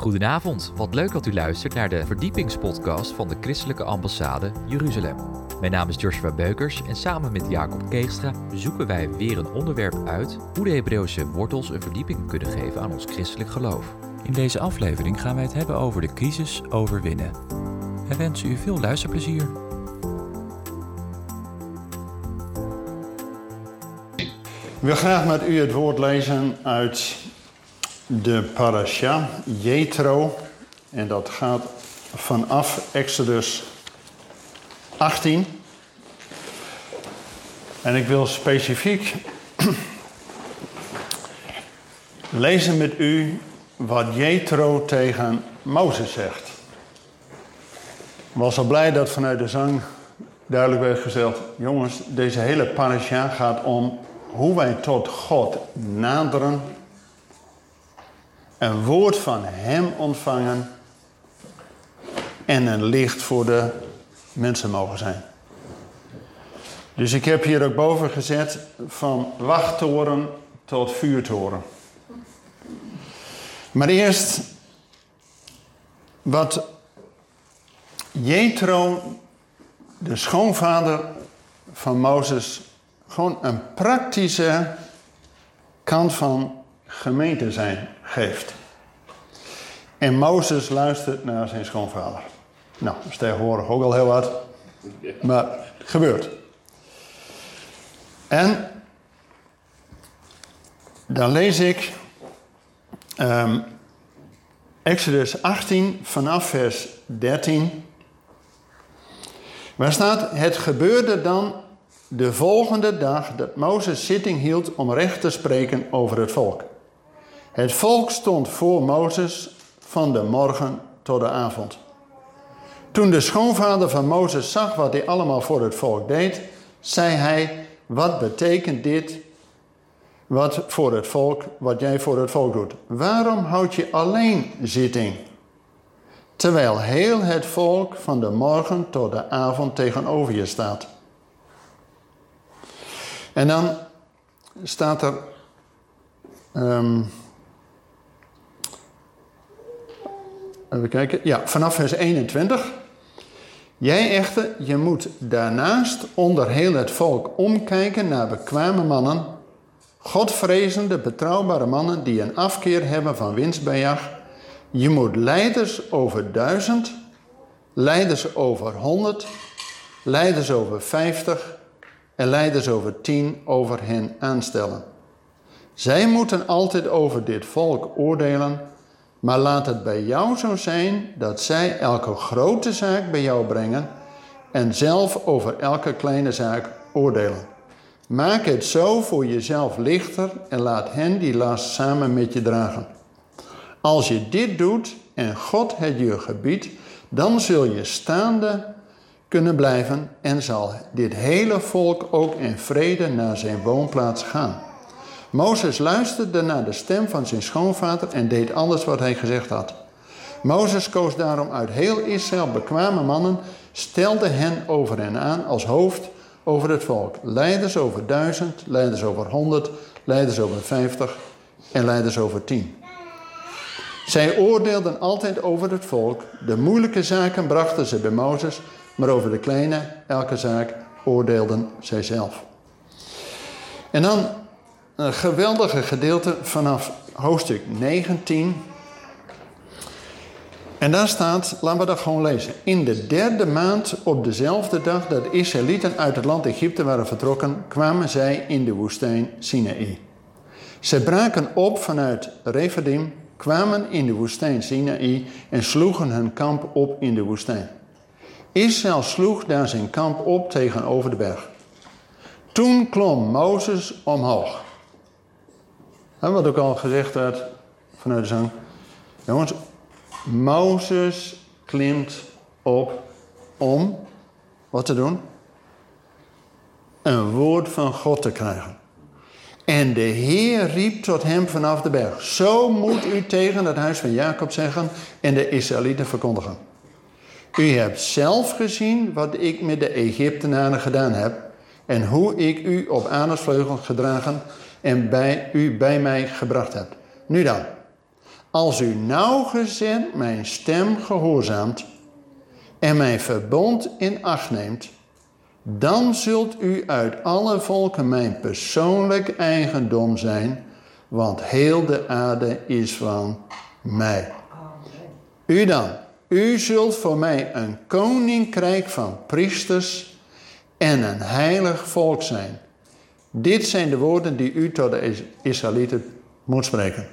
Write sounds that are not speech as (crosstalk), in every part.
Goedenavond, wat leuk dat u luistert naar de verdiepingspodcast van de Christelijke Ambassade Jeruzalem. Mijn naam is Joshua Beukers en samen met Jacob Keegstra zoeken wij weer een onderwerp uit hoe de Hebreeuwse wortels een verdieping kunnen geven aan ons christelijk geloof. In deze aflevering gaan wij het hebben over de crisis overwinnen. Wij wensen u veel luisterplezier. Ik wil graag met u het woord lezen uit de parasha Jethro. En dat gaat vanaf Exodus 18. En ik wil specifiek (clears throat) lezen met u wat Jethro tegen Mozes zegt. Ik was al blij dat vanuit de zang duidelijk werd gezegd: jongens, deze hele parasha gaat om hoe wij tot God naderen, een woord van Hem ontvangen en een licht voor de mensen mogen zijn. Dus ik heb hier ook boven gezet van wachttoren tot vuurtoren. Maar eerst wat Jethro, de schoonvader van Mozes, gewoon een praktische kant van gemeente zijn geeft. En Mozes luistert naar zijn schoonvader. Nou, dat is tegenwoordig ook al heel wat. Maar het gebeurt. En dan lees ik um, Exodus 18 vanaf vers 13. Waar staat: Het gebeurde dan de volgende dag dat Mozes zitting hield om recht te spreken over het volk. Het volk stond voor Mozes van de morgen tot de avond. Toen de schoonvader van Mozes zag wat hij allemaal voor het volk deed, zei hij: Wat betekent dit? Wat voor het volk, wat jij voor het volk doet? Waarom houd je alleen zitting? Terwijl heel het volk van de morgen tot de avond tegenover je staat. En dan staat er. Um, even kijken. Ja, vanaf vers 21. Jij echter, je moet daarnaast onder heel het volk omkijken naar bekwame mannen, godvrezende, betrouwbare mannen die een afkeer hebben van winstbejag. Je moet leiders over duizend, leiders over honderd, leiders over vijftig en leiders over tien over hen aanstellen. Zij moeten altijd over dit volk oordelen, maar laat het bij jou zo zijn dat zij elke grote zaak bij jou brengen en zelf over elke kleine zaak oordelen. Maak het zo voor jezelf lichter en laat hen die last samen met je dragen. Als je dit doet en God het je gebiedt, dan zul je staande kunnen blijven en zal dit hele volk ook in vrede naar zijn woonplaats gaan. Mozes luisterde naar de stem van zijn schoonvader en deed alles wat hij gezegd had. Mozes koos daarom uit heel Israël bekwame mannen, stelde hen over hen aan als hoofd over het volk. Leiders over duizend, leiders over honderd, leiders over vijftig en leiders over tien. Zij oordeelden altijd over het volk. De moeilijke zaken brachten ze bij Mozes maar over de kleine, elke zaak, oordeelden zij zelf. En dan een geweldige gedeelte vanaf hoofdstuk 19. En daar staat, laten we dat gewoon lezen. In de derde maand, op dezelfde dag dat de Israëlieten uit het land Egypte waren vertrokken, kwamen zij in de woestijn Sinaï. Ze braken op vanuit Rephidim, kwamen in de woestijn Sinaï en sloegen hun kamp op in de woestijn. Israël sloeg daar zijn kamp op tegenover de berg. Toen klom Mozes omhoog. Wat ook al gezegd werd vanuit de zang. Jongens, Mozes klimt op om wat te doen? Een woord van God te krijgen. En de Heer riep tot hem vanaf de berg. Zo moet u tegen het huis van Jacob zeggen en de Israëlieten verkondigen. U hebt zelf gezien wat ik met de Egyptenaren gedaan heb en hoe ik u op adersvleugel gedragen en bij u bij mij gebracht heb. Nu dan, Als u nauwgezet mijn stem gehoorzaamt en mijn verbond in acht neemt, dan zult u uit alle volken mijn persoonlijk eigendom zijn, want heel de aarde is van mij. U dan, u zult voor mij een koninkrijk van priesters en een heilig volk zijn. Dit zijn de woorden die u tot de Israëlieten moet spreken.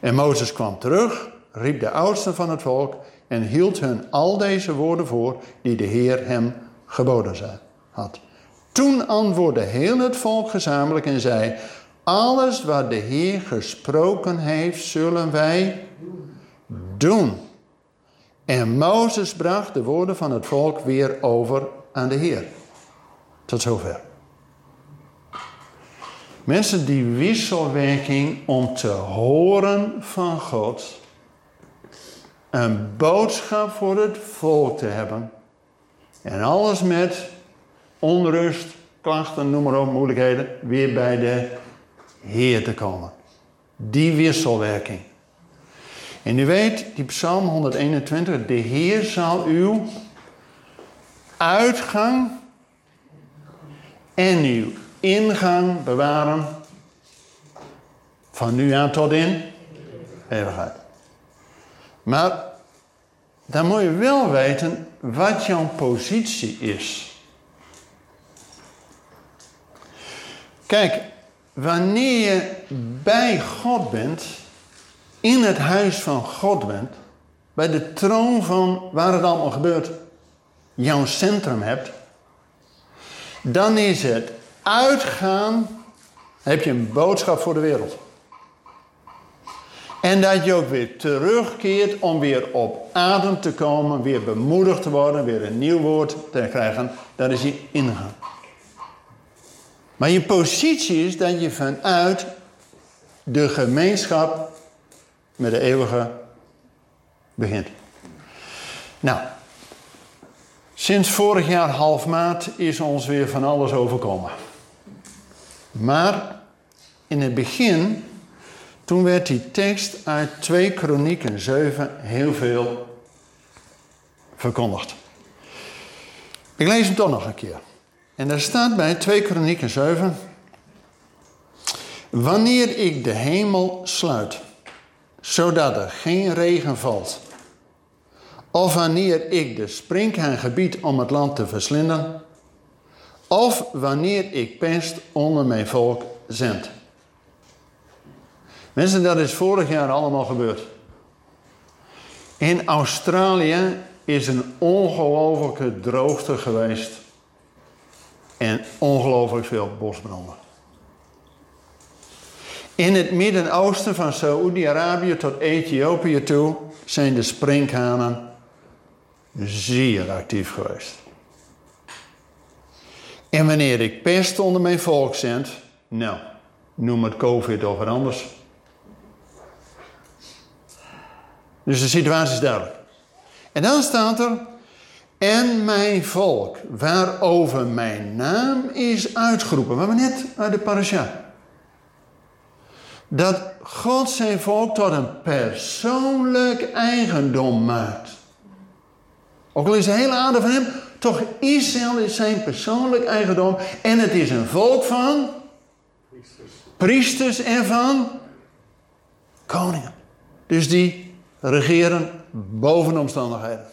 En Mozes kwam terug, riep de oudsten van het volk en hield hun al deze woorden voor die de Heer hem geboden had. Toen antwoordde heel het volk gezamenlijk en zei: Alles wat de Heer gesproken heeft, zullen wij doen. En Mozes bracht de woorden van het volk weer over aan de Heer. Tot zover. Mensen, die wisselwerking om te horen van God, een boodschap voor het volk te hebben en alles met onrust, klachten, noem maar op, moeilijkheden, weer bij de Heer te komen. Die wisselwerking. En u weet, die Psalm 121, de Heer zal uw uitgang en uw ingang bewaren van nu aan tot in eeuwigheid. Maar dan moet je wel weten wat jouw positie is. Kijk, wanneer je bij God bent, in het huis van God bent, bij de troon van waar het allemaal gebeurt, jouw centrum hebt, dan is het uitgaan, heb je een boodschap voor de wereld. En dat je ook weer terugkeert om weer op adem te komen, weer bemoedigd te worden, weer een nieuw woord te krijgen. Dat is je ingaan. Maar je positie is dat je vanuit de gemeenschap met de eeuwige begint. Nou, sinds vorig jaar half maart is ons weer van alles overkomen. Maar in het begin, toen werd die tekst uit 2 Kronieken 7 heel veel verkondigd. Ik lees hem toch nog een keer. En daar staat bij 2 Kronieken 7. Wanneer ik de hemel sluit, zodat er geen regen valt, of wanneer ik de springhaan gebied om het land te verslinden, of wanneer ik pest onder mijn volk zend. Mensen, dat is vorig jaar allemaal gebeurd. In Australië is een ongelofelijke droogte geweest en ongelooflijk veel bosbranden. In het Midden-Oosten van Saoedi-Arabië tot Ethiopië toe zijn de sprinkhanen zeer actief geweest. En wanneer ik pest onder mijn volk zend, nou, noem het COVID of wat anders. Dus de situatie is duidelijk. En dan staat er, en mijn volk, waarover mijn naam is uitgeroepen. We hebben net uit de parasha. Dat God zijn volk tot een persoonlijk eigendom maakt. Ook al is de hele aarde van hem, toch Israël is zijn persoonlijk eigendom. En het is een volk van priesters, en van koningen. Dus die regeren boven de omstandigheden.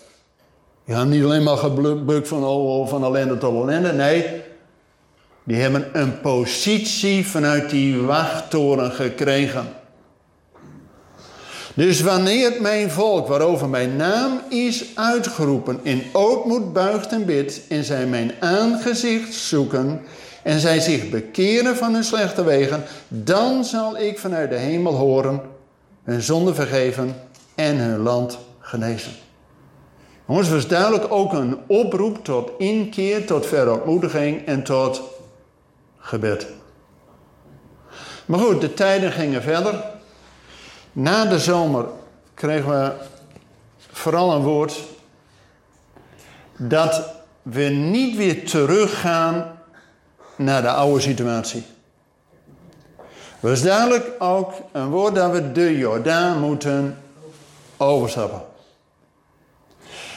Gaan niet alleen maar gebukt van, oh, oh, van ellende tot ellende. Nee, die hebben een positie vanuit die wachttoren gekregen. Dus wanneer mijn volk, waarover mijn naam is uitgeroepen, in ootmoed buigt en bidt en zij mijn aangezicht zoeken en zij zich bekeren van hun slechte wegen, dan zal ik vanuit de hemel horen, hun zonde vergeven en hun land genezen. Jongens, was duidelijk ook een oproep tot inkeer, tot verontmoediging en tot gebed. Maar goed, de tijden gingen verder. Na de zomer kregen we vooral een woord dat we niet weer teruggaan naar de oude situatie. was duidelijk ook een woord dat we de Jordaan moeten overstappen.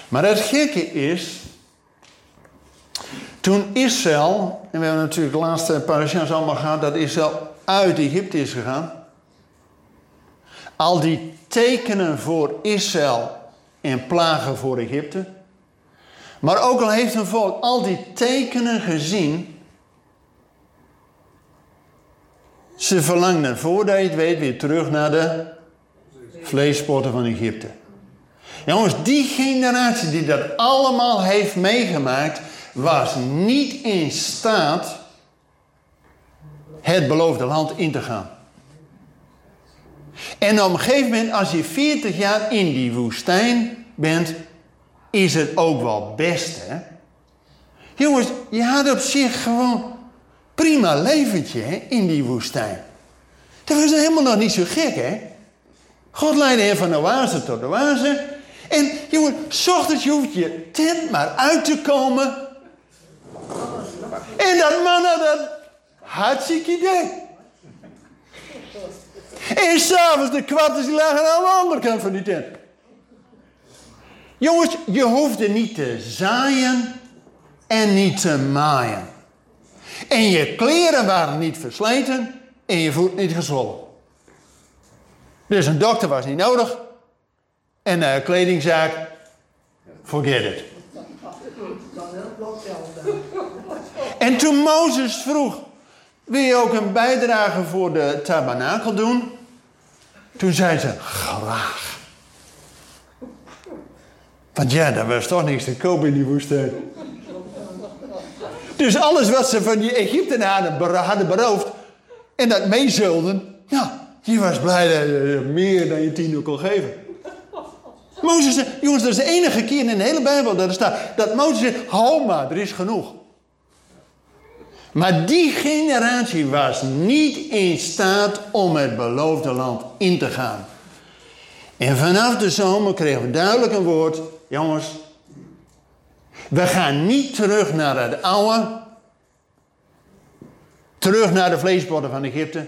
Maar het gekke is, toen Israël, en we hebben natuurlijk de laatste parasha's allemaal gehad, dat Israël uit Egypte is gegaan. Al die tekenen voor Israël en plagen voor Egypte. Maar ook al heeft een volk al die tekenen gezien. Ze verlangden, voordat je het weet, weer terug naar de vleespotten van Egypte. Jongens, die generatie die dat allemaal heeft meegemaakt, was niet in staat het beloofde land in te gaan. En op een gegeven moment, als je 40 jaar in die woestijn bent, is het ook wel best, hè? Jongens, je had op zich gewoon prima leventje hè, in die woestijn. Dat was helemaal nog niet zo gek, hè? God leidde je van de oase tot de oase. En jongen, s ochtends je hoeft je tent maar uit te komen. En dat man had dat hartstikke idee. En s'avonds de die lagen aan de andere kant van die tent. Jongens, je hoefde niet te zaaien en niet te maaien. En je kleren waren niet versleten en je voet niet gezwollen. Dus een dokter was niet nodig. En een kledingzaak, forget it. En toen Mozes vroeg, wil je ook een bijdrage voor de tabernakel doen? Toen zei ze, graag. Want ja, daar was toch niks te kopen in die woestijn. Dus alles wat ze van die Egyptenaren hadden beroofd en dat meezulden, ja, je was blij dat je meer dan je tien kon geven. Mozes jongens, dat is de enige keer in de hele Bijbel dat er staat dat Mozes zegt, hou maar, er is genoeg. Maar die generatie was niet in staat om het beloofde land in te gaan. En vanaf de zomer kregen we duidelijk een woord, jongens, we gaan niet terug naar het oude, terug naar de vleespotten van Egypte.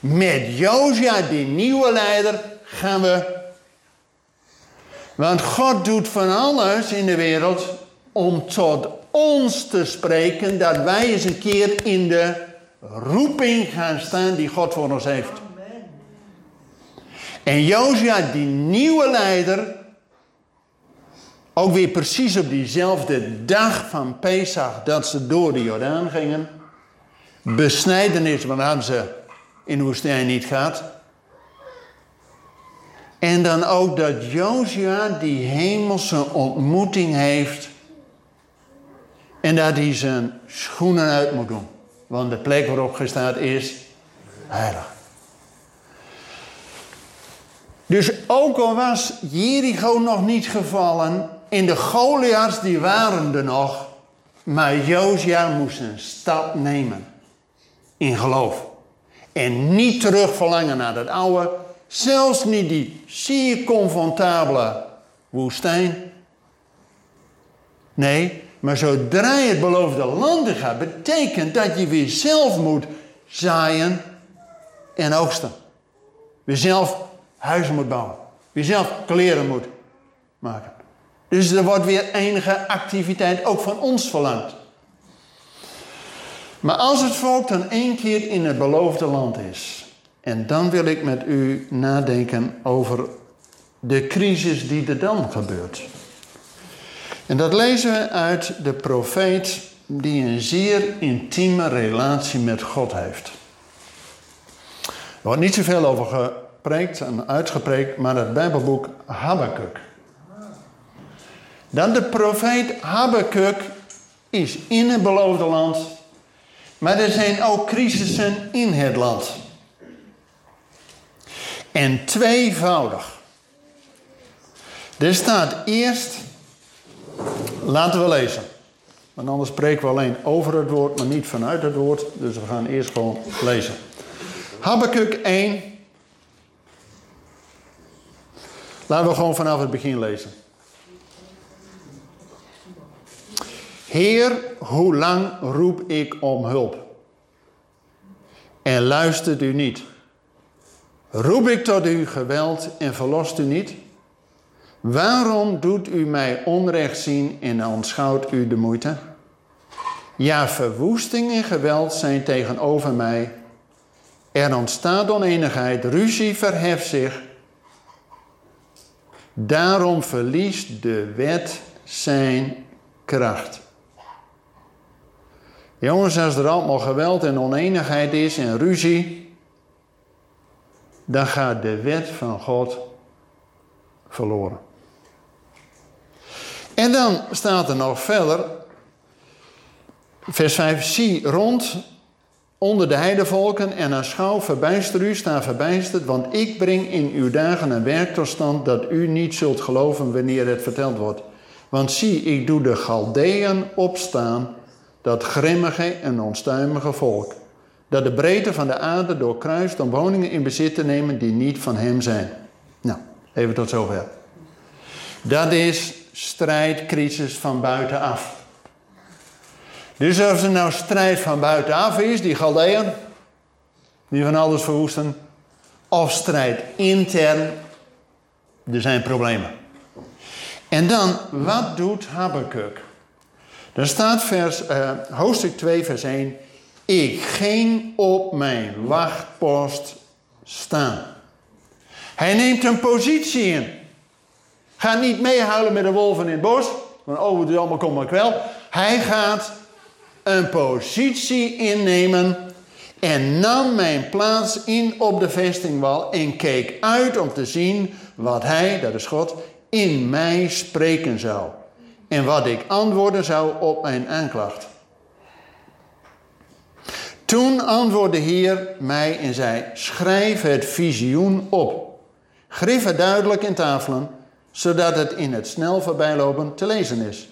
Met Josia, die nieuwe leider, gaan we. Want God doet van alles in de wereld om tot ons te spreken dat wij eens een keer in de roeping gaan staan die God voor ons heeft. En Josia, die nieuwe leider, ook weer precies op diezelfde dag van Pesach dat ze door de Jordaan gingen, besnijdenis, want hadden ze in de woestijn niet gehad. En dan ook dat Josia die hemelse ontmoeting heeft en dat hij zijn schoenen uit moet doen. Want de plek waarop gestaat is heilig. Dus ook al was Jericho nog niet gevallen, in de Goliaths die waren er nog, maar Josia moest een stap nemen in geloof. En niet terug verlangen naar het oude, zelfs niet die zeer comfortabele woestijn. Nee, maar zodra je het beloofde land gaat, betekent dat je weer zelf moet zaaien en oogsten. Weer zelf huizen moet bouwen. Weer zelf kleren moet maken. Dus er wordt weer enige activiteit ook van ons verlangd. Maar als het volk dan één keer in het beloofde land is, en dan wil ik met u nadenken over de crisis die er dan gebeurt. En dat lezen we uit de profeet die een zeer intieme relatie met God heeft. Er wordt niet zoveel over gepreekt en uitgepreekt, maar het Bijbelboek Habakkuk. Dan de profeet Habakkuk is in het beloofde land, maar er zijn ook crisissen in het land. En tweevoudig. Er staat eerst Laten we lezen. Want anders spreken we alleen over het woord, maar niet vanuit het woord. Dus we gaan eerst gewoon lezen. Habakkuk 1. Laten we gewoon vanaf het begin lezen. Heer, hoe lang roep ik om hulp? en luistert u niet. Roep ik tot u geweld en verlost u niet? Waarom doet u mij onrecht zien en aanschouwt u de moeite? Ja, verwoesting en geweld zijn tegenover mij. Er ontstaat oneenigheid, ruzie verheft zich. Daarom verliest de wet zijn kracht. Jongens, als er allemaal geweld en oneenigheid is en ruzie, dan gaat de wet van God verloren. En dan staat er nog verder, vers 5, zie rond onder de heidevolken en aanschouw verbijster u, sta verbijsterd, want ik breng in uw dagen een werk tot stand dat u niet zult geloven wanneer het verteld wordt. Want zie, ik doe de Galdeën opstaan, dat grimmige en onstuimige volk, dat de breedte van de aarde doorkruist om woningen in bezit te nemen die niet van hem zijn. Nou, even tot zover. Dat is strijd, crisis van buitenaf. Dus als er nou strijd van buitenaf is, die Galdeën, die van alles verwoesten, of strijd intern, er zijn problemen. En dan, wat doet Habakkuk? Er staat vers, uh, hoofdstuk 2, vers 1. Ik ging op mijn wachtpost staan. Hij neemt een positie in. Ga niet meehuilen met de wolven in het bos. Van oh, het allemaal kom maar kwel. Hij gaat een positie innemen en nam mijn plaats in op de vestingwal en keek uit om te zien wat hij, dat is God, in mij spreken zou. En wat ik antwoorden zou op mijn aanklacht. Toen antwoordde de Heer mij en zei: Schrijf het visioen op. Grif het duidelijk in tafelen, zodat het in het snel voorbijlopen te lezen is.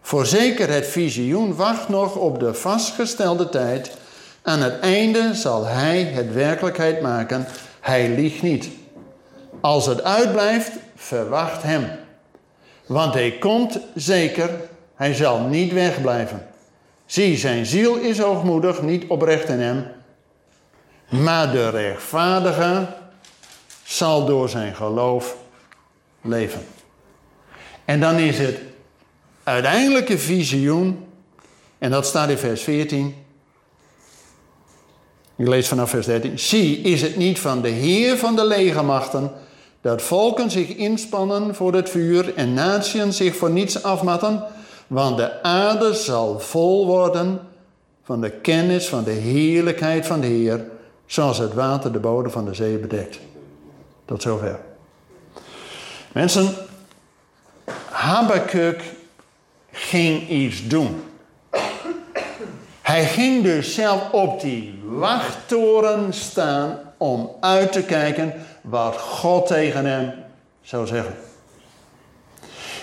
Voorzeker, het visioen wacht nog op de vastgestelde tijd. Aan het einde zal hij het werkelijkheid maken. Hij liegt niet. Als het uitblijft, verwacht hem. Want hij komt zeker, hij zal niet wegblijven. Zie, zijn ziel is hoogmoedig, niet oprecht in hem. Maar de rechtvaardige zal door zijn geloof leven. En dan is het uiteindelijke visioen, en dat staat in vers 14. Ik lees vanaf vers 13. Zie, is het niet van de Heer van de legermachten dat volken zich inspannen voor het vuur en naties zich voor niets afmatten, want de aarde zal vol worden van de kennis van de heerlijkheid van de Heer, zoals het water de bodem van de zee bedekt. Tot zover. Mensen, Habakkuk ging iets doen. Hij ging dus zelf op die wachttoren staan om uit te kijken wat God tegen hem zou zeggen.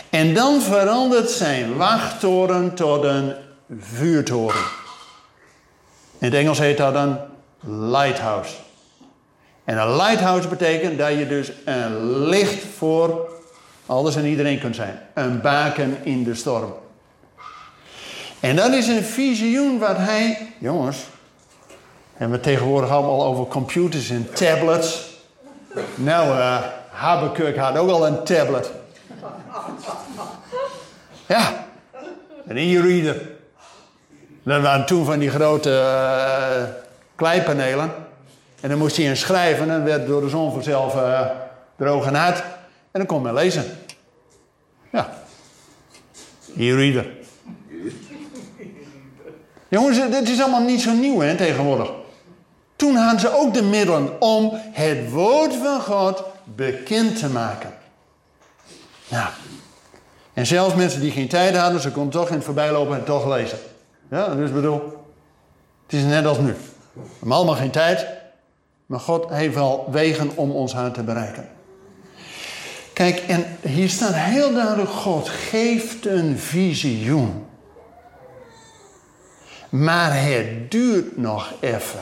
En dan verandert zijn wachttoren tot een vuurtoren. In het Engels heet dat een lighthouse. En een lighthouse betekent dat je dus een licht voor alles en iedereen kunt zijn. Een baken in de storm. En dat is een visioen wat hij, jongens, hebben we tegenwoordig allemaal over computers en tablets. Nou, uh, Habakkuk had ook al een tablet. Ja, een e-reader. Dat waren toen van die grote uh, kleipanelen. En dan moest hij in schrijven en werd door de zon vanzelf uh, droog en hard. En dan kon men lezen. Ja. E-reader. Jongens, dit is allemaal niet zo nieuw hè, tegenwoordig. Toen hadden ze ook de middelen om het woord van God bekend te maken. Ja. En zelfs mensen die geen tijd hadden, ze konden toch in het voorbijlopen en toch lezen. Ja, dus bedoel, het is net als nu. We hebben allemaal geen tijd, maar God heeft wel wegen om ons hart te bereiken. Kijk, en hier staat heel duidelijk: God geeft een visioen. Maar het duurt nog even.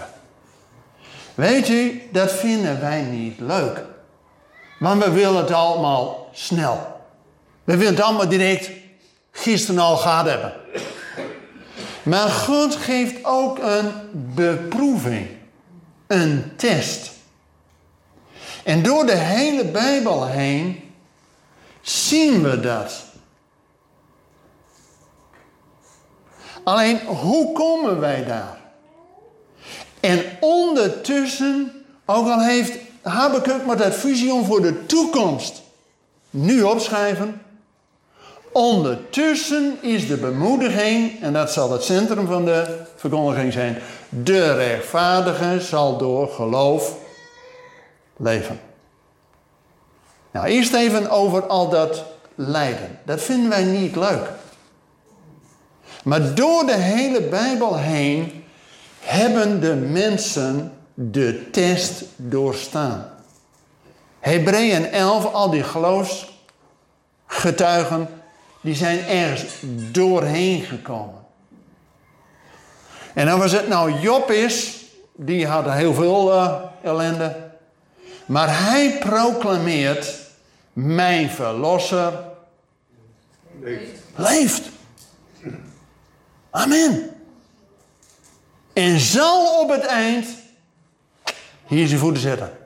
Weet u, dat vinden wij niet leuk. Want we willen het allemaal snel. We willen het allemaal direct gisteren al gehad hebben. Maar God geeft ook een beproeving. Een test. En door de hele Bijbel heen zien we dat. Alleen hoe komen wij daar? En ondertussen, ook al heeft Habakkuk met dat visioen voor de toekomst nu opschrijven. Ondertussen is de bemoediging, en dat zal het centrum van de verkondiging zijn, de rechtvaardige zal door geloof leven. Nou, eerst even over al dat lijden. Dat vinden wij niet leuk. Maar door de hele Bijbel heen hebben de mensen de test doorstaan. Hebreeën 11, al die geloofsgetuigen, die zijn ergens doorheen gekomen. En dan was het nou Job is, die had heel veel uh, ellende. Maar hij proclameert, mijn verlosser leeft. leeft. Amen. En zal op het eind hier zijn voeten zetten.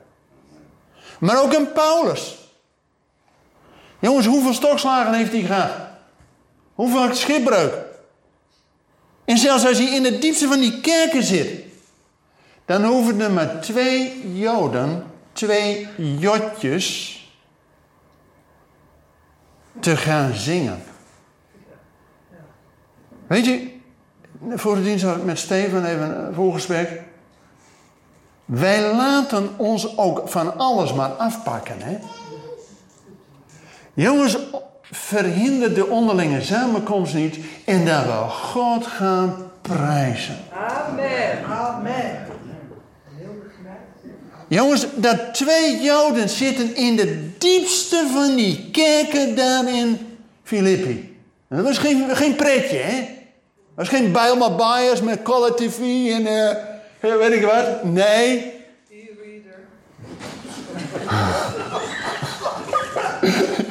Maar ook een Paulus. Jongens, hoeveel stokslagen heeft hij gehad? Hoeveel schipbreuk? En zelfs als hij in het diepste van die kerken zit, dan hoeven er maar twee Joden, twee jotjes, te gaan zingen. Weet je, voor de dienst had ik met Steven even een voorgesprek. Wij laten ons ook van alles maar afpakken. Hè? Jongens, verhinder de onderlinge samenkomst niet en dat we God gaan prijzen. Amen. Amen. Jongens, dat twee Joden zitten in de diepste van die kerken daar in Filippi. Dat was geen, geen pretje, hè? Dat was geen Bijlmer Bias met Color TV en... Uh, weet ik wat? Nee. (laughs)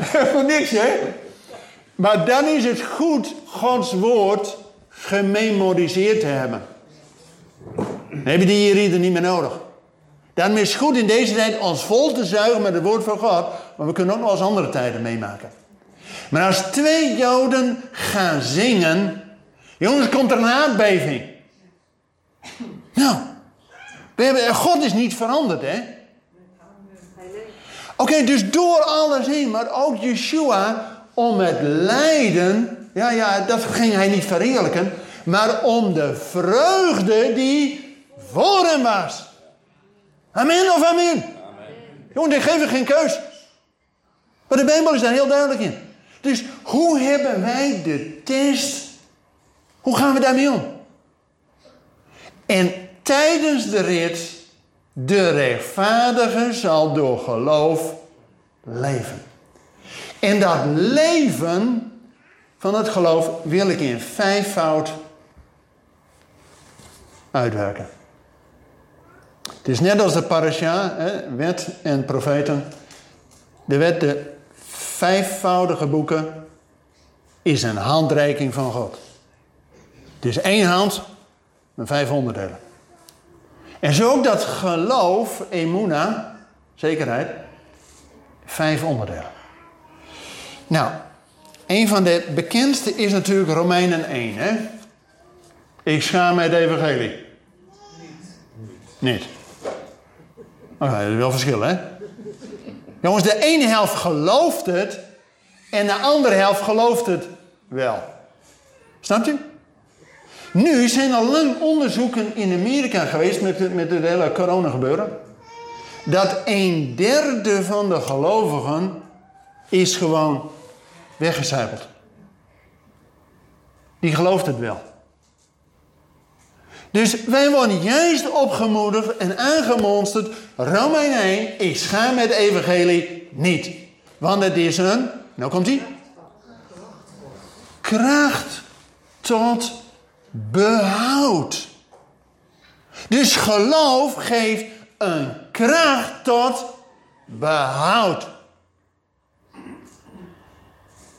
(laughs) Helemaal niks, hè? Maar dan is het goed Gods woord gememoriseerd te hebben. Dan heb je die hier niet meer nodig. Dan is het goed in deze tijd ons vol te zuigen met het woord van God. Maar we kunnen ook nog eens andere tijden meemaken. Maar als twee Joden gaan zingen. Jongens, komt er een aardbeving. Nou, God is niet veranderd, hè? Oké, dus door alles heen, maar ook Yeshua om het lijden, ja, ja, dat ging hij niet verheerlijken, maar om de vreugde die voor hem was. Amen of amen? amen. Jongen, dit geeft geen keus. Maar de Bijbel is daar heel duidelijk in. Dus hoe hebben wij de test, hoe gaan we daarmee om? En tijdens de rit, de rechtvaardige zal door geloof leven. En dat leven van het geloof wil ik in vijfvoud uitwerken. Het is net als de parasha, hè, wet en profeten. De wet, de vijfvoudige boeken, is een handreiking van God. Het is één hand met vijf onderdelen. En zo ook dat geloof, emuna, zekerheid, vijf onderdelen. Nou, een van de bekendste is natuurlijk Romeinen 1. Hè? Ik schaam mij het evangelie. Niet. Niet. Oké, dat is wel verschil, hè? Jongens, de ene helft gelooft het en de andere helft gelooft het wel. Snap je? Nu zijn al lang onderzoeken in Amerika geweest met, het, met het hele corona gebeuren. Dat een derde van de gelovigen is gewoon weggecijpeld. Die gelooft het wel. Dus wij worden juist opgemoedigd en aangemonsterd. Romein 1, ik schaam het evangelie niet. Want het is een, nou komt ie. Kracht tot behoud. Dus geloof geeft een kracht tot behoud.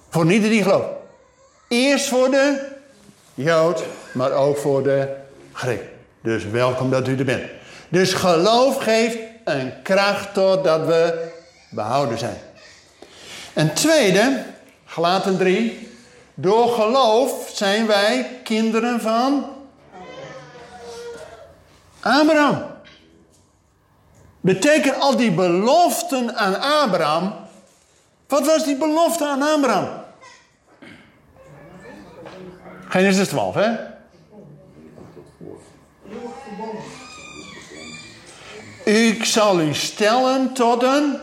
Voor niet die gelooft. Eerst voor de Jood, maar ook voor de Griek. Dus welkom dat u er bent. Dus geloof geeft een kracht totdat we behouden zijn. Een tweede, Gelaten 3. Door geloof zijn wij kinderen van Abraham. Betekent al die beloften aan Abraham. Wat was die belofte aan Abraham? Genesis 12, hè? Ik zal u stellen tot een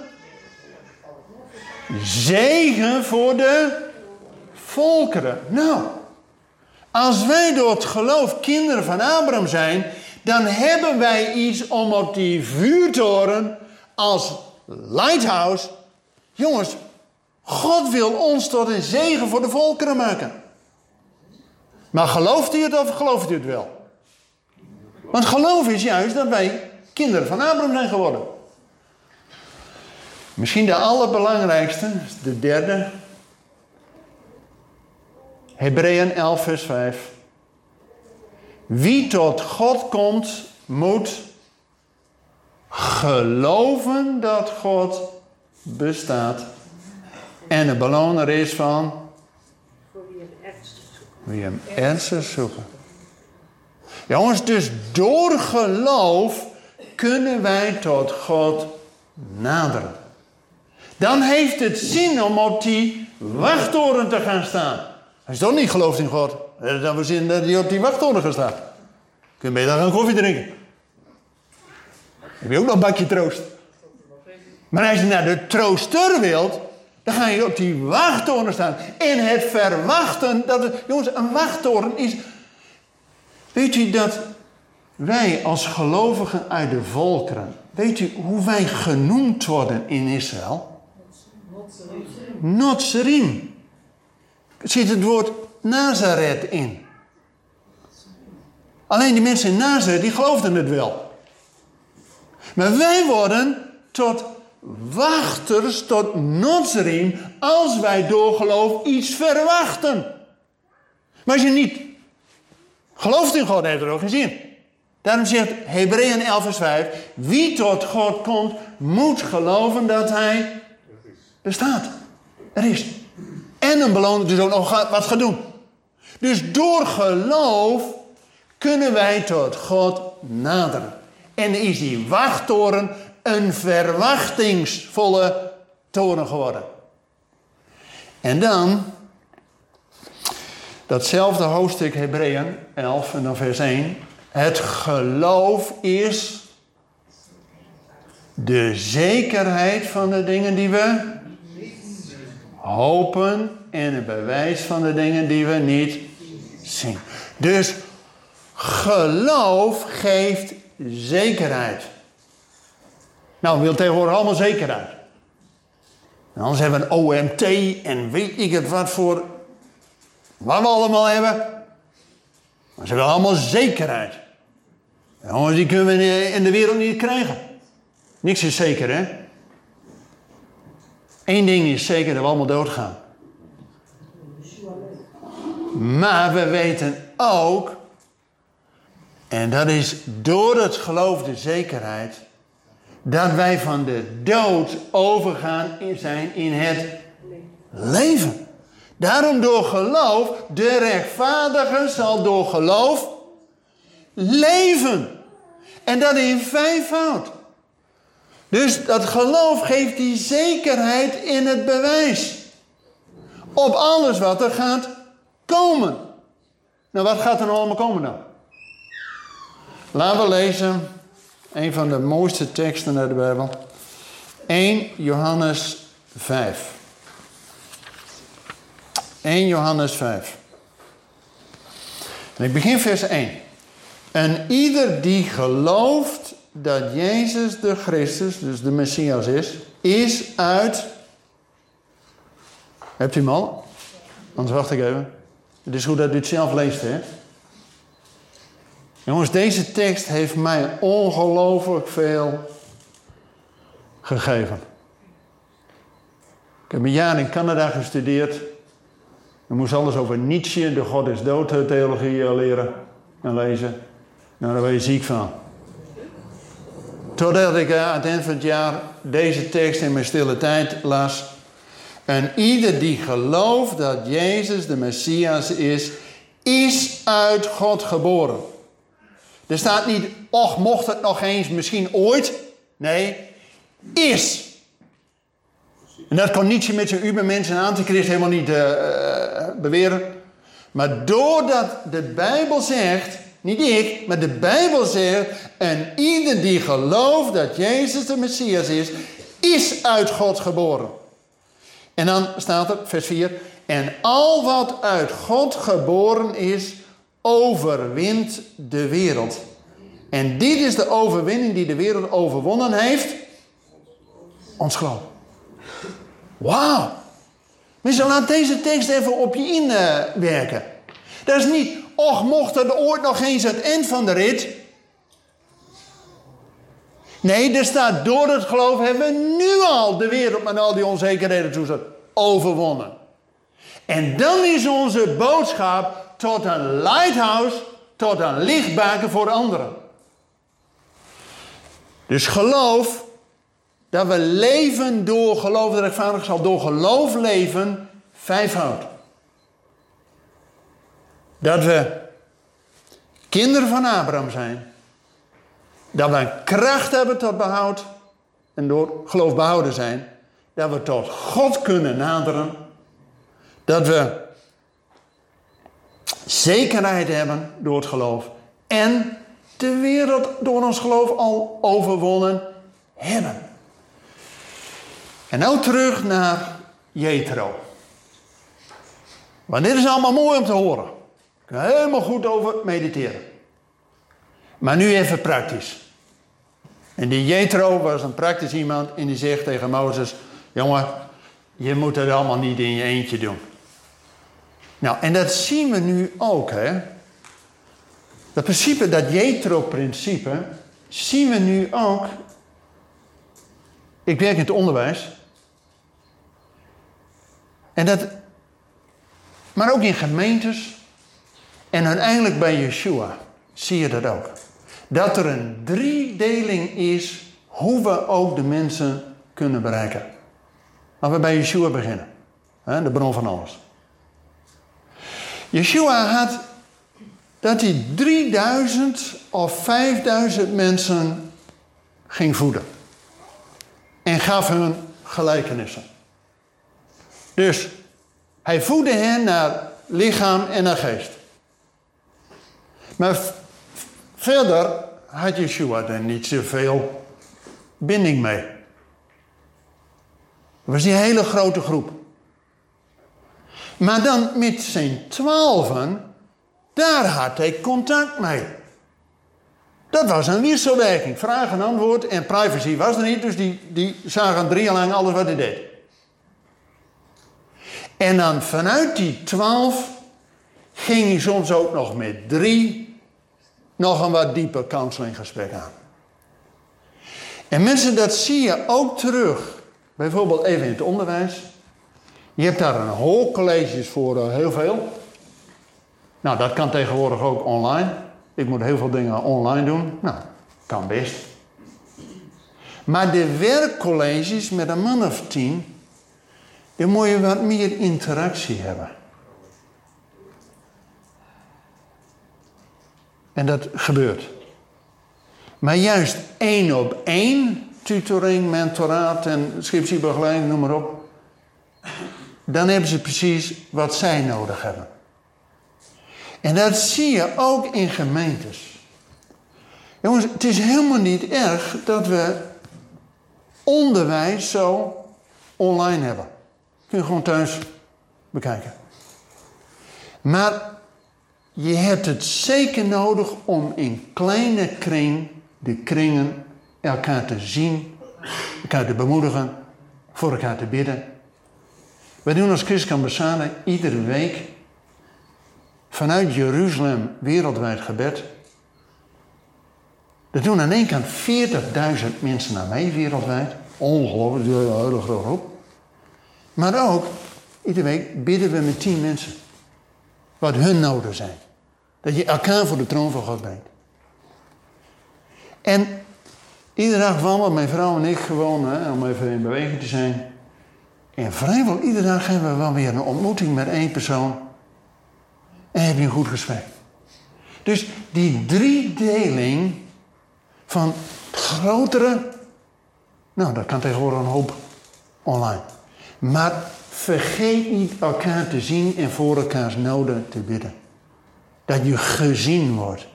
zegen voor de volkeren. Nou, als wij door het geloof kinderen van Abraham zijn, dan hebben wij iets om op die vuurtoren als lighthouse. Jongens, God wil ons tot een zegen voor de volkeren maken. Maar gelooft u het of gelooft u het wel? Want geloof is juist dat wij kinderen van Abraham zijn geworden. Misschien de allerbelangrijkste, de derde. Hebreeën 11, vers 5. Wie tot God komt, moet geloven dat God bestaat. En de beloner is van wie hem ernstig zoeken. Jongens, dus door geloof kunnen wij tot God naderen. Dan heeft het zin om op die wachttoren te gaan staan. Als je toch niet gelooft in God, dan we zin dat je op die wachttoren gaat staan. Kun je beter gaan koffie drinken. Heb je ook nog een bakje troost. Maar als je naar de trooster wilt, dan ga je op die wachttoren staan. In het verwachten dat het. Jongens, een wachttoren is. Weet u dat wij als gelovigen uit de volkeren. Weet u hoe wij genoemd worden in Israël? Notserim. Zit het woord Nazareth in. Alleen die mensen in Nazareth, die geloofden het wel. Maar wij worden tot wachters, tot Nazarene, als wij door geloof iets verwachten. Maar als je niet gelooft in God, heeft er ook geen zin. Daarom zegt Hebreeën 11 vers 5, wie tot God komt, moet geloven dat hij bestaat. Er is. En een beloning dus ook nog wat gaat doen. Dus door geloof kunnen wij tot God naderen. En is die wachttoren een verwachtingsvolle toren geworden. En dan, datzelfde hoofdstuk Hebreeën 11 en dan vers 1. Het geloof is de zekerheid van de dingen die we hopen en het bewijs van de dingen die we niet zien. Dus geloof geeft zekerheid. Nou, we willen tegenwoordig allemaal zekerheid. Anders hebben we een OMT en weet ik het wat voor. Wat we allemaal hebben. Maar ze willen allemaal zekerheid. Jongens, die kunnen we in de wereld niet krijgen. Niks is zeker, hè? Eén ding is zeker dat we allemaal doodgaan. Maar we weten ook, en dat is door het geloof de zekerheid, dat wij van de dood overgaan in zijn in het leven. Daarom door geloof, de rechtvaardige zal door geloof leven. En dat in vijfvoud. Dus dat geloof geeft die zekerheid in het bewijs. Op alles wat er gaat komen. Nou, wat gaat er allemaal komen dan? Laten we lezen een van de mooiste teksten uit de Bijbel. 1 Johannes 5. 1 Johannes 5. En ik begin vers 1. En ieder die gelooft dat Jezus de Christus, dus de Messias is, is uit. Hebt u hem al? Anders wacht ik even. Het is goed dat u het zelf leest, hè? Jongens, deze tekst heeft mij ongelooflijk veel gegeven. Ik heb een jaar in Canada gestudeerd. Ik moest alles over Nietzsche, de God is dood theologie leren en lezen. Nou, daar ben je ziek van. Totdat ik aan het eind van het jaar deze tekst in mijn stille tijd las. En ieder die gelooft dat Jezus de Messias is, is uit God geboren. Er staat niet, och, mocht het nog eens, misschien ooit. Nee, is. En dat kon Nietzsche met zijn Ubermens en Antichrist helemaal niet uh, beweren. Maar doordat de Bijbel zegt, niet ik, maar de Bijbel zegt, en ieder die gelooft dat Jezus de Messias is, is uit God geboren. En dan staat er, vers 4, en al wat uit God geboren is, overwint de wereld. En dit is de overwinning die de wereld overwonnen heeft. Ons geloof. Wauw. Mensen, laat deze tekst even op je inwerken. dat is niet, och, mocht er ooit nog eens het eind van de rit. Nee, er staat door het geloof hebben we nu al de wereld met al die onzekerheden toestand overwonnen. En dan is onze boodschap tot een lighthouse, tot een lichtbaken voor anderen. Dus geloof, dat we leven door geloof, de rechtvaardig zal door geloof leven, vijfhoud. Dat we kinderen van Abraham zijn. Dat we kracht hebben tot behoud en door geloof behouden zijn. Dat we tot God kunnen naderen. Dat we zekerheid hebben door het geloof. En de wereld door ons geloof al overwonnen hebben. En nou terug naar Jethro. Want dit is allemaal mooi om te horen. Helemaal goed over mediteren. Maar nu even praktisch. En die Jethro was een praktisch iemand en die zegt tegen Mozes: Jongen, je moet het allemaal niet in je eentje doen. Nou, en dat zien we nu ook, hè. Dat principe, dat Jethro-principe, zien we nu ook. Ik werk in het onderwijs. En dat, maar ook in gemeentes. En uiteindelijk bij Yeshua zie je dat ook. Dat er een driedeling is hoe we ook de mensen kunnen bereiken. Laten we bij Yeshua beginnen. De bron van alles. Yeshua had dat hij 3000 of 5000 mensen ging voeden. En gaf hun gelijkenissen. Dus hij voedde hen naar lichaam en naar geest. Maar verder had Yeshua er niet zoveel binding mee. Het was die hele grote groep. Maar dan met zijn twaalfen, daar had hij contact mee. Dat was een wisselwerking. Vraag en antwoord en privacy was er niet, dus die, die zagen drie jaar lang alles wat hij deed. En dan vanuit die twaalf ging hij soms ook nog met drie nog een wat dieper counselinggesprek aan. En mensen, dat zie je ook terug. Bijvoorbeeld even in het onderwijs. Je hebt daar een hoop colleges voor, uh, heel veel. Nou, dat kan tegenwoordig ook online. Ik moet heel veel dingen online doen. Nou, kan best. Maar de werkcolleges met een man of tien, daar moet je wat meer interactie hebben. En dat gebeurt. Maar juist één op één, tutoring, mentoraat en scriptiebegeleiding, noem maar op dan hebben ze precies wat zij nodig hebben. En dat zie je ook in gemeentes. Jongens, het is helemaal niet erg dat we onderwijs zo online hebben. Kun je gewoon thuis bekijken. Maar je hebt het zeker nodig om in kleine kring, de kringen, elkaar te zien, elkaar te bemoedigen, voor elkaar te bidden wij doen als Ambassade iedere week vanuit Jeruzalem wereldwijd gebed. Er doen aan één kant 40.000 mensen naar mij wereldwijd. Ongelooflijk, een hele grote groep. Maar ook, iedere week bidden we met tien mensen. Wat hun noden zijn. Dat je elkaar voor de troon van God brengt. En Iedere dag wandelen mijn vrouw en ik gewoon hè, om even in beweging te zijn. En vrijwel iedere dag hebben we wel weer een ontmoeting met één persoon. En heb je een goed gesprek. Dus die driedeling van grotere. Nou, dat kan tegenwoordig een hoop online. Maar vergeet niet elkaar te zien en voor elkaars noden te bidden. Dat je gezien wordt.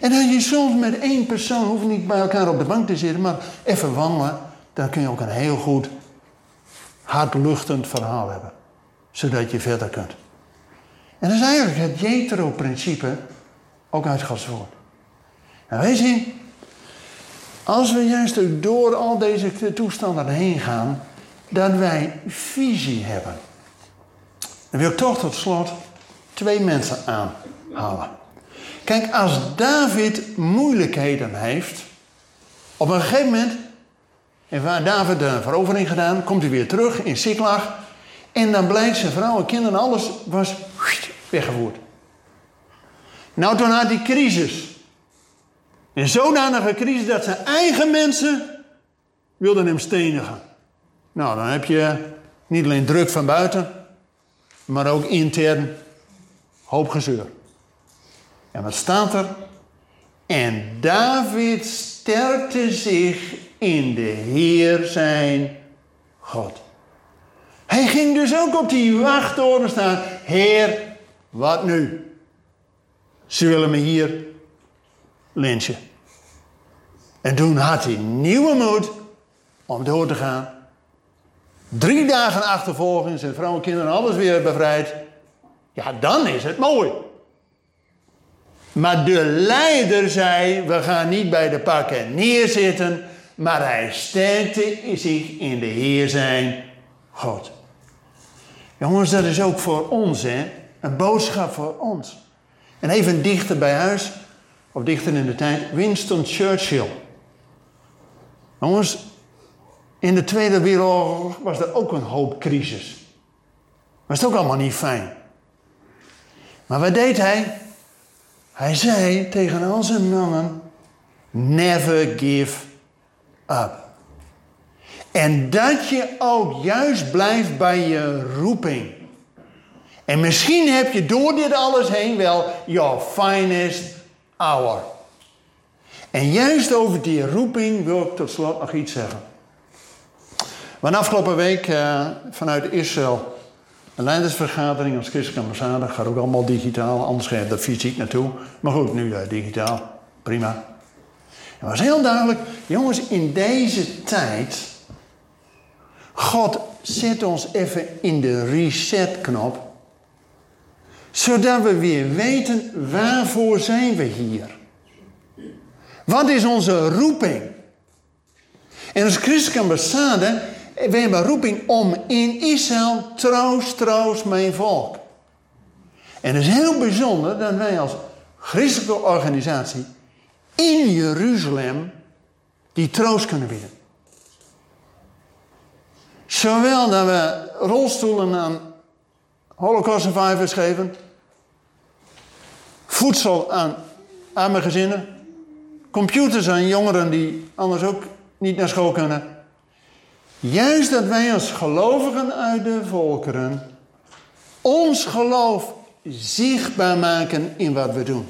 En dat je soms met één persoon, hoeft niet bij elkaar op de bank te zitten, maar even wandelen, dan kun je ook een heel goed, hartluchtend verhaal hebben. Zodat je verder kunt. En dat is eigenlijk het Jethro-principe, ook uit Gods woord. En weet je, als we juist door al deze toestanden heen gaan, dat wij visie hebben. Dan wil ik toch tot slot twee mensen aanhalen. Kijk, als David moeilijkheden heeft, op een gegeven moment heeft David de verovering gedaan, komt hij weer terug in Siklag en dan blijkt zijn vrouw en kinderen, alles was weggevoerd. Nou, toen had hij crisis. Een zodanige crisis dat zijn eigen mensen wilden hem stenigen. Nou, dan heb je niet alleen druk van buiten, maar ook intern hoop gezeur. En wat staat er? En David sterkte zich in de Heer zijn God. Hij ging dus ook op die wachttoren staan. Heer, wat nu? Ze willen me hier lynchen. En toen had hij nieuwe moed om door te gaan. Drie dagen achtervolging, zijn vrouw en kinderen alles weer bevrijd. Ja, dan is het mooi. Maar de leider zei: We gaan niet bij de pakken neerzitten, maar hij sterkte zich in de Heer zijn God. Jongens, dat is ook voor ons, hè? Een boodschap voor ons. En even dichter bij huis, of dichter in de tijd, Winston Churchill. Jongens, in de Tweede Wereldoorlog was er ook een hoop crisis. Was het ook allemaal niet fijn. Maar wat deed hij? Hij zei tegen al zijn mannen: Never give up. En dat je ook juist blijft bij je roeping. En misschien heb je door dit alles heen wel your finest hour. En juist over die roeping wil ik tot slot nog iets zeggen. Want afgelopen week uh, vanuit Israël een leidersvergadering als christelijke ambassade. Gaat ook allemaal digitaal, anders ga je er fysiek naartoe. Maar goed, nu uh, digitaal. Prima. Het was heel duidelijk, jongens, in deze tijd. God zet ons even in de reset-knop. Zodat we weer weten waarvoor zijn we hier. Wat is onze roeping? En als christelijke ambassade we hebben roeping om in Israël troost, troost mijn volk. En het is heel bijzonder dat wij als christelijke organisatie in Jeruzalem die troost kunnen bieden. Zowel dat we rolstoelen aan Holocaust survivors geven, voedsel aan arme gezinnen, computers aan jongeren die anders ook niet naar school kunnen. Juist dat wij als gelovigen uit de volkeren ons geloof zichtbaar maken in wat we doen.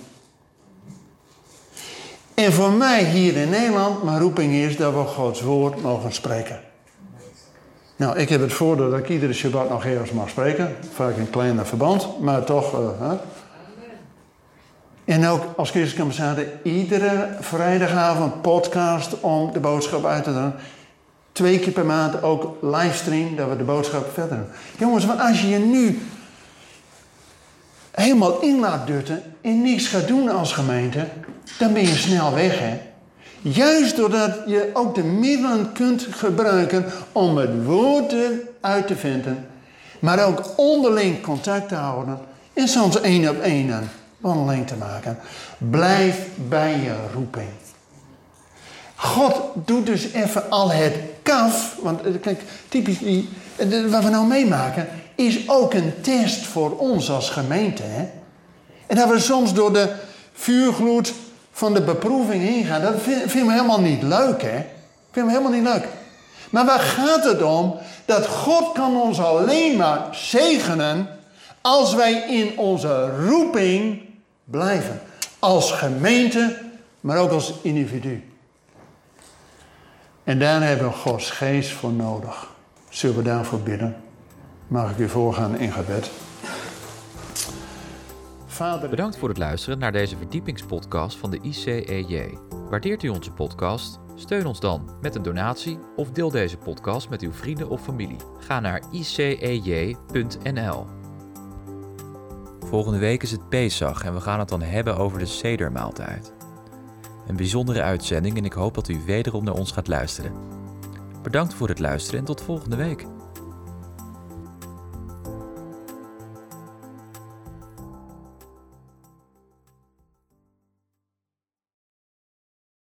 En voor mij hier in Nederland, mijn roeping is dat we Gods woord mogen spreken. Nou, ik heb het voordeel dat ik iedere Shabbat nog ergens mag spreken. Vaak in kleiner verband, maar toch. Uh, hè. En ook als christelijke ambassade iedere vrijdagavond podcast om de boodschap uit te dragen twee keer per maand ook livestream, dat we de boodschap verder doen. Jongens, want als je je nu helemaal in laat dutten en niks gaat doen als gemeente, dan ben je snel weg, hè. Juist doordat je ook de middelen kunt gebruiken om het woord uit te vinden, maar ook onderling contact te houden en soms één op één een wandeling te maken. Blijf bij je roeping. God doet dus even al het kaf, want eh, kijk, typisch die, wat we nou meemaken, is ook een test voor ons als gemeente. Hè? En dat we soms door de vuurgloed van de beproeving heen gaan, dat vinden we helemaal niet leuk, hè? Vinden we helemaal niet leuk. Maar waar gaat het om? Dat God kan ons alleen maar zegenen als wij in onze roeping blijven. Als gemeente, maar ook als individu. En daar hebben we Gods geest voor nodig. Zullen we daarvoor bidden? Mag ik u voorgaan in gebed? Vader... Bedankt voor het luisteren naar deze verdiepingspodcast van de ICEJ. Waardeert u onze podcast? Steun ons dan met een donatie of deel deze podcast met uw vrienden of familie. Ga naar icej.nl. Volgende week is het Pesach en we gaan het dan hebben over de Sedermaaltijd. Een bijzondere uitzending en ik hoop dat u wederom naar ons gaat luisteren. Bedankt voor het luisteren en tot volgende week.